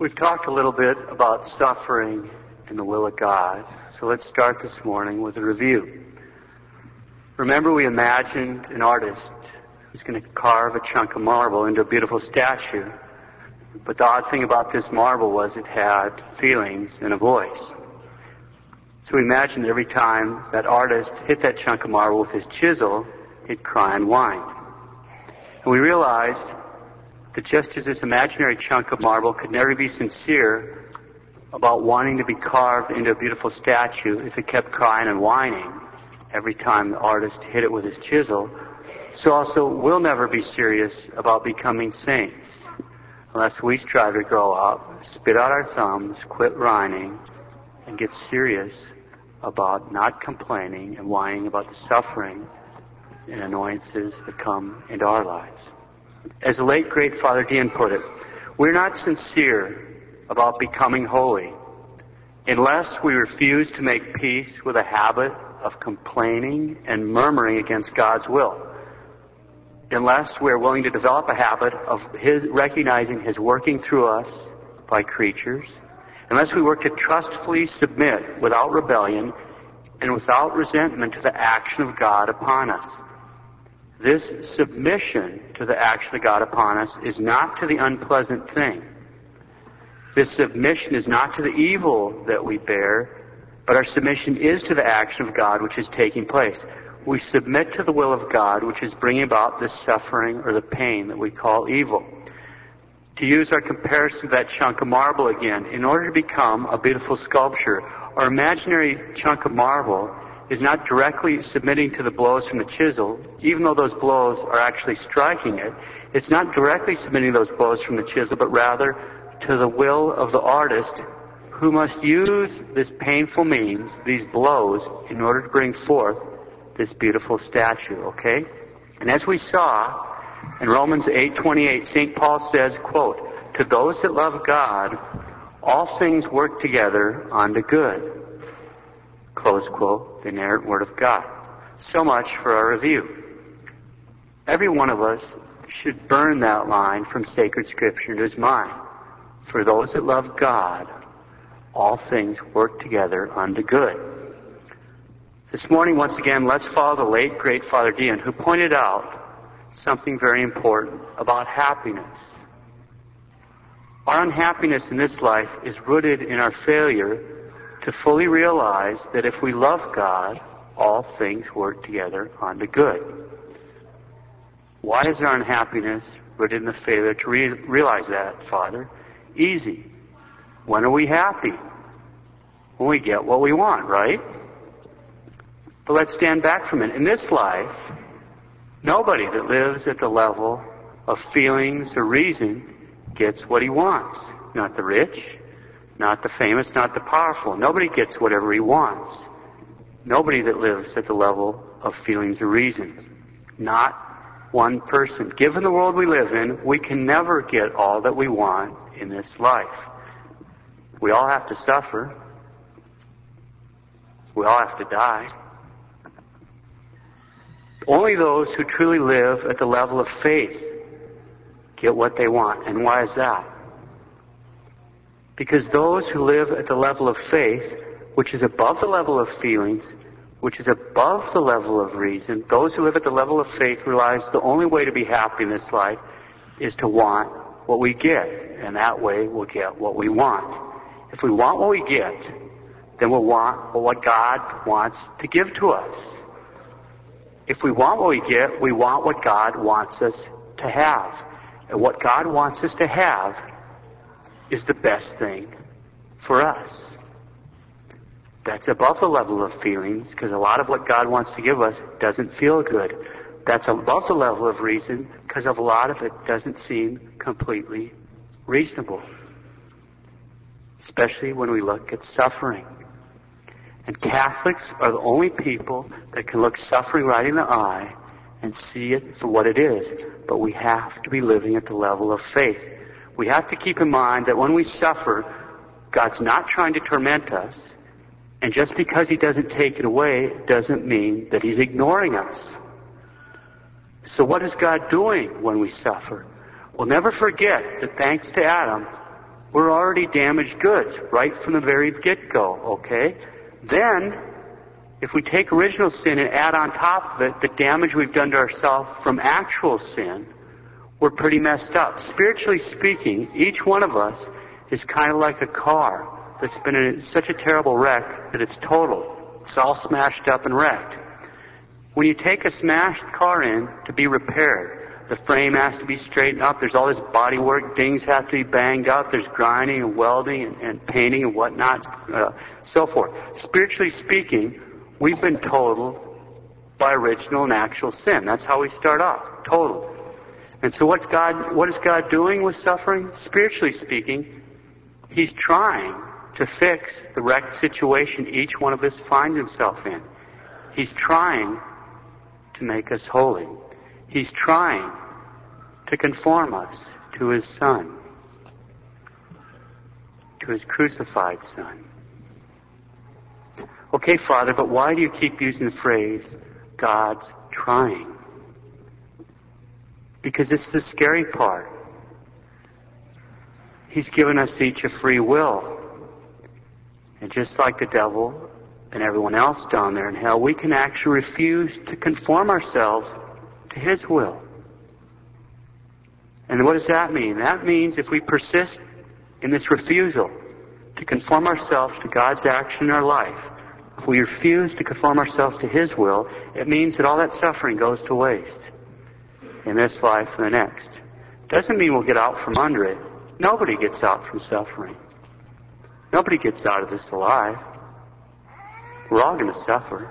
We've talked a little bit about suffering and the will of God, so let's start this morning with a review. Remember we imagined an artist who's going to carve a chunk of marble into a beautiful statue. But the odd thing about this marble was it had feelings and a voice. So we imagined every time that artist hit that chunk of marble with his chisel, he'd cry and whine. And we realized that just as this imaginary chunk of marble could never be sincere about wanting to be carved into a beautiful statue if it kept crying and whining every time the artist hit it with his chisel, so also we'll never be serious about becoming saints unless we strive to grow up, spit out our thumbs, quit whining, and get serious about not complaining and whining about the suffering and annoyances that come into our lives. As the late great Father Dean put it, we're not sincere about becoming holy unless we refuse to make peace with a habit of complaining and murmuring against God's will. Unless we're willing to develop a habit of his recognizing his working through us by creatures, unless we work to trustfully submit without rebellion and without resentment to the action of God upon us. This submission to the action of God upon us is not to the unpleasant thing. This submission is not to the evil that we bear, but our submission is to the action of God which is taking place. We submit to the will of God which is bringing about the suffering or the pain that we call evil. To use our comparison of that chunk of marble again, in order to become a beautiful sculpture, our imaginary chunk of marble is not directly submitting to the blows from the chisel, even though those blows are actually striking it. It's not directly submitting those blows from the chisel, but rather to the will of the artist who must use this painful means, these blows, in order to bring forth this beautiful statue, okay? And as we saw in Romans 8:28, St. Paul says, quote, "To those that love God, all things work together unto good." Close quote, the inerrant word of God. So much for our review. Every one of us should burn that line from sacred scripture into his mind. For those that love God, all things work together unto good. This morning, once again, let's follow the late great Father Dean, who pointed out something very important about happiness. Our unhappiness in this life is rooted in our failure to fully realize that if we love God, all things work together unto good. Why is our unhappiness rooted in the failure to re- realize that, Father? Easy. When are we happy? When we get what we want, right? But let's stand back from it. In this life, nobody that lives at the level of feelings or reason gets what he wants. Not the rich, not the famous, not the powerful. Nobody gets whatever he wants. Nobody that lives at the level of feelings or reason. Not one person. Given the world we live in, we can never get all that we want in this life. We all have to suffer. We all have to die. Only those who truly live at the level of faith get what they want. And why is that? Because those who live at the level of faith, which is above the level of feelings, which is above the level of reason, those who live at the level of faith realize the only way to be happy in this life is to want what we get. And that way we'll get what we want. If we want what we get, then we'll want what God wants to give to us. If we want what we get, we want what God wants us to have. And what God wants us to have is the best thing for us. That's above the level of feelings, because a lot of what God wants to give us doesn't feel good. That's above the level of reason, because a lot of it doesn't seem completely reasonable. Especially when we look at suffering. And Catholics are the only people that can look suffering right in the eye and see it for what it is. But we have to be living at the level of faith. We have to keep in mind that when we suffer, God's not trying to torment us. And just because He doesn't take it away doesn't mean that He's ignoring us. So what is God doing when we suffer? We'll never forget that thanks to Adam, We're already damaged goods right from the very get-go, okay? Then, if we take original sin and add on top of it the damage we've done to ourselves from actual sin, we're pretty messed up. Spiritually speaking, each one of us is kind of like a car that's been in such a terrible wreck that it's total. It's all smashed up and wrecked. When you take a smashed car in to be repaired, the frame has to be straightened up. There's all this body work. Things have to be banged up. There's grinding and welding and, and painting and whatnot, uh, so forth. Spiritually speaking, we've been totaled by original and actual sin. That's how we start off. Total. And so God, what is God doing with suffering? Spiritually speaking, He's trying to fix the wrecked situation each one of us finds himself in. He's trying to make us holy. He's trying to conform us to His Son, to His crucified Son. Okay, Father, but why do you keep using the phrase, God's trying? Because it's the scary part. He's given us each a free will. And just like the devil and everyone else down there in hell, we can actually refuse to conform ourselves to His will. And what does that mean? That means if we persist in this refusal to conform ourselves to God's action in our life, if we refuse to conform ourselves to His will, it means that all that suffering goes to waste in this life and the next. Doesn't mean we'll get out from under it. Nobody gets out from suffering. Nobody gets out of this alive. We're all going to suffer.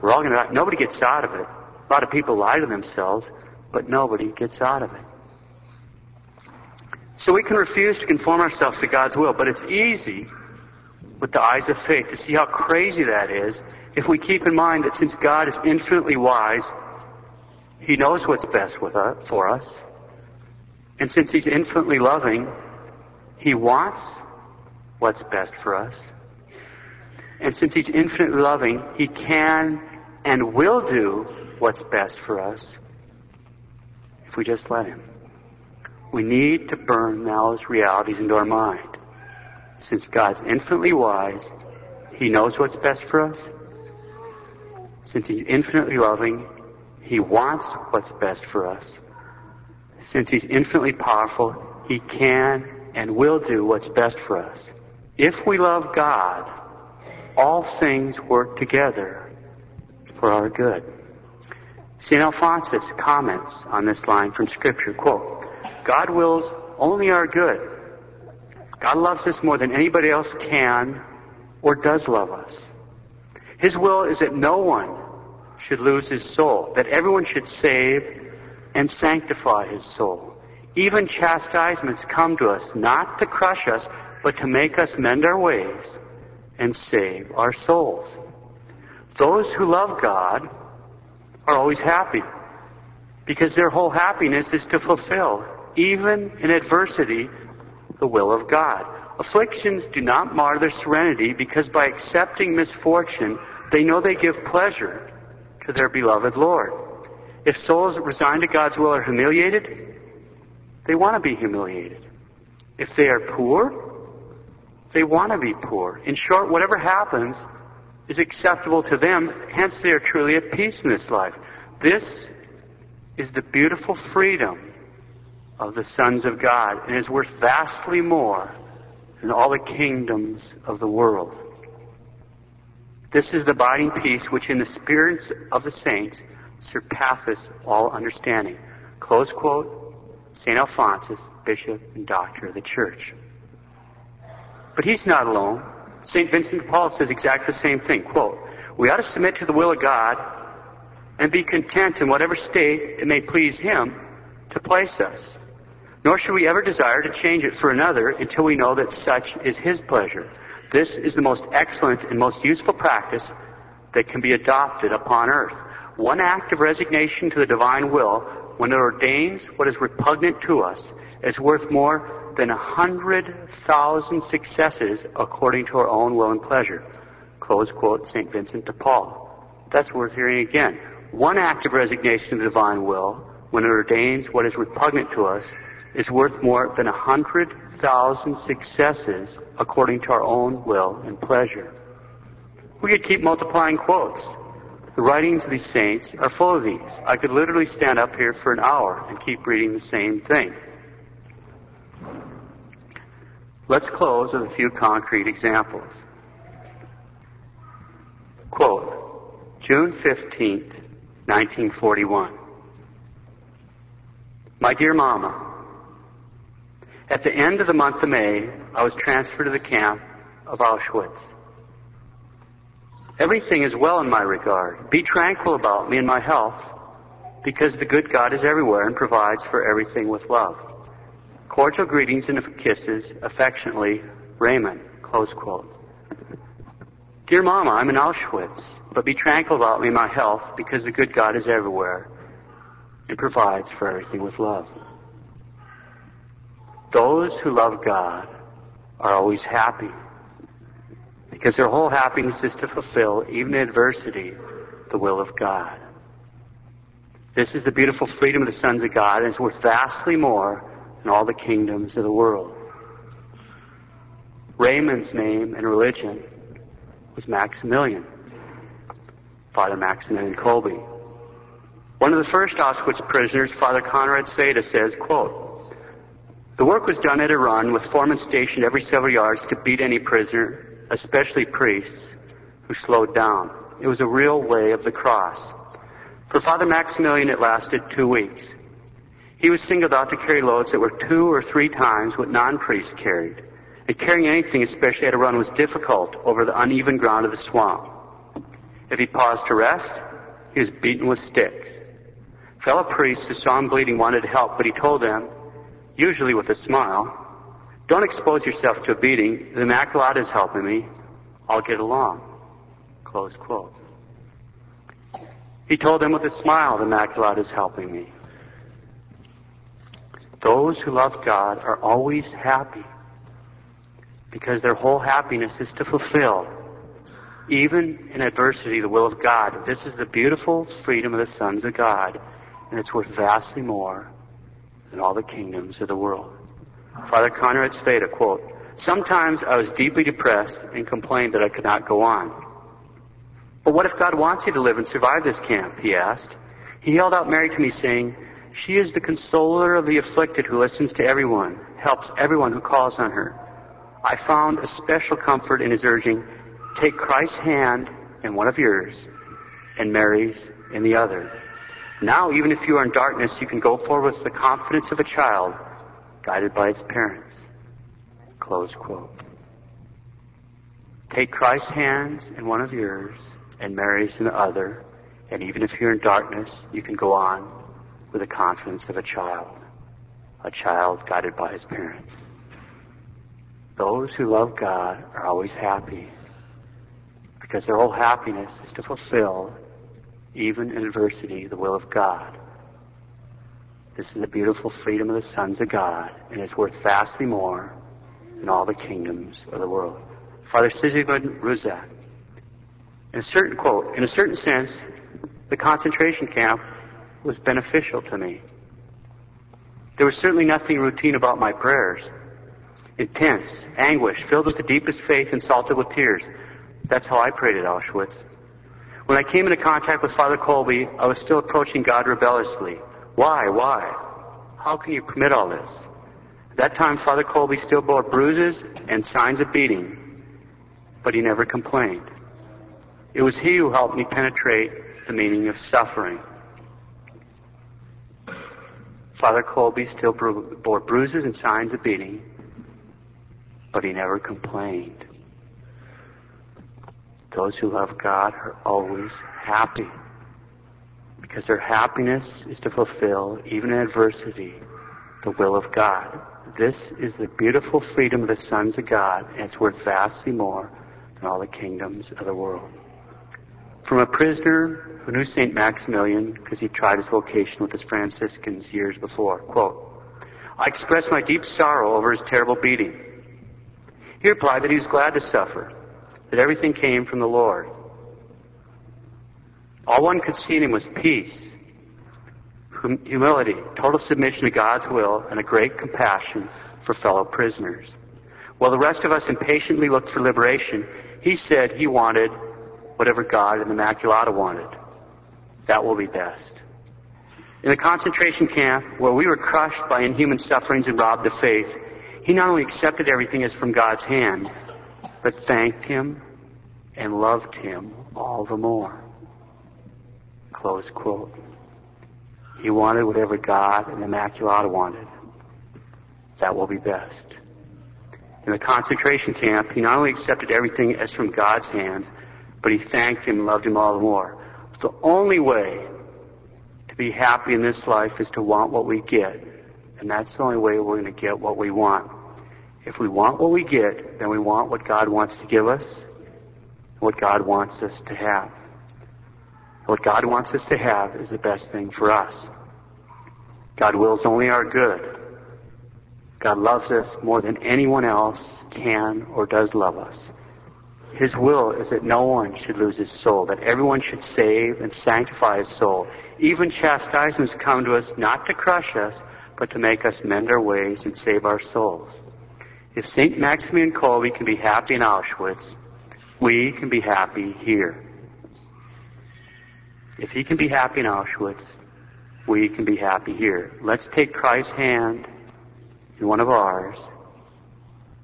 We're all going to. Nobody gets out of it. A lot of people lie to themselves, but nobody gets out of it. So we can refuse to conform ourselves to God's will, but it's easy with the eyes of faith to see how crazy that is if we keep in mind that since God is infinitely wise, He knows what's best with us, for us. And since He's infinitely loving, He wants what's best for us. And since He's infinitely loving, He can and will do what's best for us if we just let Him. We need to burn those realities into our mind. Since God's infinitely wise, He knows what's best for us. Since He's infinitely loving, He wants what's best for us. Since He's infinitely powerful, He can and will do what's best for us. If we love God, all things work together for our good. St. Alphonsus comments on this line from Scripture, quote, God wills only our good. God loves us more than anybody else can or does love us. His will is that no one should lose his soul, that everyone should save and sanctify his soul. Even chastisements come to us not to crush us, but to make us mend our ways and save our souls. Those who love God are always happy because their whole happiness is to fulfill, even in adversity, the will of God. Afflictions do not mar their serenity because by accepting misfortune, they know they give pleasure to their beloved Lord. If souls resigned to God's will are humiliated, they want to be humiliated. If they are poor, they want to be poor. In short, whatever happens, is acceptable to them, hence they are truly at peace in this life. This is the beautiful freedom of the sons of God and is worth vastly more than all the kingdoms of the world. This is the abiding peace which in the spirits of the saints surpasseth all understanding. Close quote, St. Alphonsus, Bishop and Doctor of the Church. But he's not alone. St. Vincent de Paul says exactly the same thing. Quote, we ought to submit to the will of God and be content in whatever state it may please Him to place us. Nor should we ever desire to change it for another until we know that such is His pleasure. This is the most excellent and most useful practice that can be adopted upon earth. One act of resignation to the divine will, when it ordains what is repugnant to us, is worth more than a hundred thousand successes according to our own will and pleasure. Close quote, St. Vincent de Paul. That's worth hearing again. One act of resignation to the divine will, when it ordains what is repugnant to us, is worth more than a hundred 2,000 successes according to our own will and pleasure. We could keep multiplying quotes. The writings of these saints are full of these. I could literally stand up here for an hour and keep reading the same thing. Let's close with a few concrete examples. Quote, June 15th, 1941. My dear Mama, at the end of the month of May, I was transferred to the camp of Auschwitz. Everything is well in my regard. Be tranquil about me and my health, because the good God is everywhere and provides for everything with love. Cordial greetings and kisses, affectionately, Raymond. Close quote. Dear Mama, I'm in Auschwitz, but be tranquil about me and my health, because the good God is everywhere and provides for everything with love. Those who love God are always happy because their whole happiness is to fulfill, even in adversity, the will of God. This is the beautiful freedom of the sons of God, and it's worth vastly more than all the kingdoms of the world. Raymond's name and religion was Maximilian, Father Maximilian Kolbe. One of the first Auschwitz prisoners, Father Conrad Szweda, says, quote, The work was done at a run with foremen stationed every several yards to beat any prisoner especially priests, who slowed down. It was a real way of the cross. For Father Maximilian, it lasted two weeks. He was singled out to carry loads that were two or three times what non-priests carried. And carrying anything, especially at a run, was difficult over the uneven ground of the swamp. If he paused to rest, he was beaten with sticks. Fellow priests who saw him bleeding wanted help, but he told them, usually with a smile, don't expose yourself to a beating. The Immaculata is helping me. I'll get along. Close quote. He told them with a smile, the Immaculata is helping me. Those who love God are always happy because their whole happiness is to fulfill, even in adversity, the will of God. This is the beautiful freedom of the sons of God, and it's worth vastly more than all the kingdoms of the world. Father Conrad Szweda, quote, Sometimes I was deeply depressed and complained that I could not go on. But what if God wants you to live and survive this camp? He asked. He held out Mary to me saying, She is the consoler of the afflicted who listens to everyone, helps everyone who calls on her. I found a special comfort in his urging, Take Christ's hand in one of yours and Mary's in the other. Now, even if you are in darkness, you can go forward with the confidence of a child guided by its parents. Close quote. Take Christ's hands in one of yours and Mary's in the other, and even if you're in darkness, you can go on with the confidence of a child, a child guided by his parents. Those who love God are always happy because their whole happiness is to fulfill, even in adversity, the will of God. This is the beautiful freedom of the sons of God, and it's worth vastly more than all the kingdoms of the world. Father Sigismund Ruzak. In a certain quote, in a certain sense, the concentration camp was beneficial to me. There was certainly nothing routine about my prayers. Intense, anguish, filled with the deepest faith and salted with tears. That's how I prayed at Auschwitz. When I came into contact with Father Kolbe, I was still approaching God rebelliously. Why? Why? How can you permit all this? At that time, Father Kolbe still bore bruises and signs of beating, but he never complained. It was he who helped me penetrate the meaning of suffering. Father Kolbe still bore bruises and signs of beating, but he never complained. Those who love God are always happy because their happiness is to fulfill, even in adversity, the will of God. This is the beautiful freedom of the sons of God, and it's worth vastly more than all the kingdoms of the world. From a prisoner who knew St. Maximilian because he tried his vocation with his Franciscans years before, quote, I expressed my deep sorrow over his terrible beating. He replied that he was glad to suffer, that everything came from the Lord. All one could see in him was peace, humility, total submission to God's will, and a great compassion for fellow prisoners. While the rest of us impatiently looked for liberation, he said he wanted whatever God and the Immaculata wanted. That will be best. In the concentration camp, where we were crushed by inhuman sufferings and robbed of faith, he not only accepted everything as from God's hand, but thanked him and loved him all the more. Close quote. He wanted whatever God and Immaculata wanted. That will be best. In the concentration camp, he not only accepted everything as from God's hands, but he thanked him and loved him all the more. The only way to be happy in this life is to want what we get. And that's the only way we're going to get what we want. If we want what we get, then we want what God wants to give us, what God wants us to have. What God wants us to have is the best thing for us. God wills only our good. God loves us more than anyone else can or does love us. His will is that no one should lose his soul, that everyone should save and sanctify his soul. Even chastisements come to us not to crush us, but to make us mend our ways and save our souls. If St. Maximilian Kolbe can be happy in Auschwitz, we can be happy here. If he can be happy in Auschwitz, we can be happy here. Let's take Christ's hand in one of ours,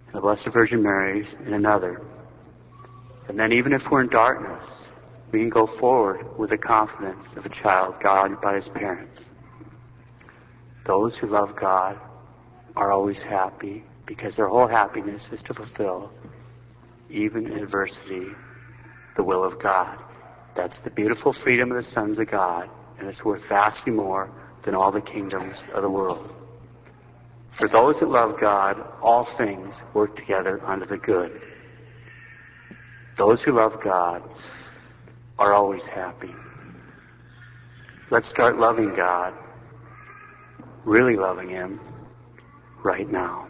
and the Blessed Virgin Mary's in another. And then even if we're in darkness, we can go forward with the confidence of a child guided by his parents. Those who love God are always happy because their whole happiness is to fulfill, even in adversity, the will of God. That's the beautiful freedom of the sons of God, and it's worth vastly more than all the kingdoms of the world. For those that love God, all things work together unto the good. Those who love God are always happy. Let's start loving God, really loving Him, right now.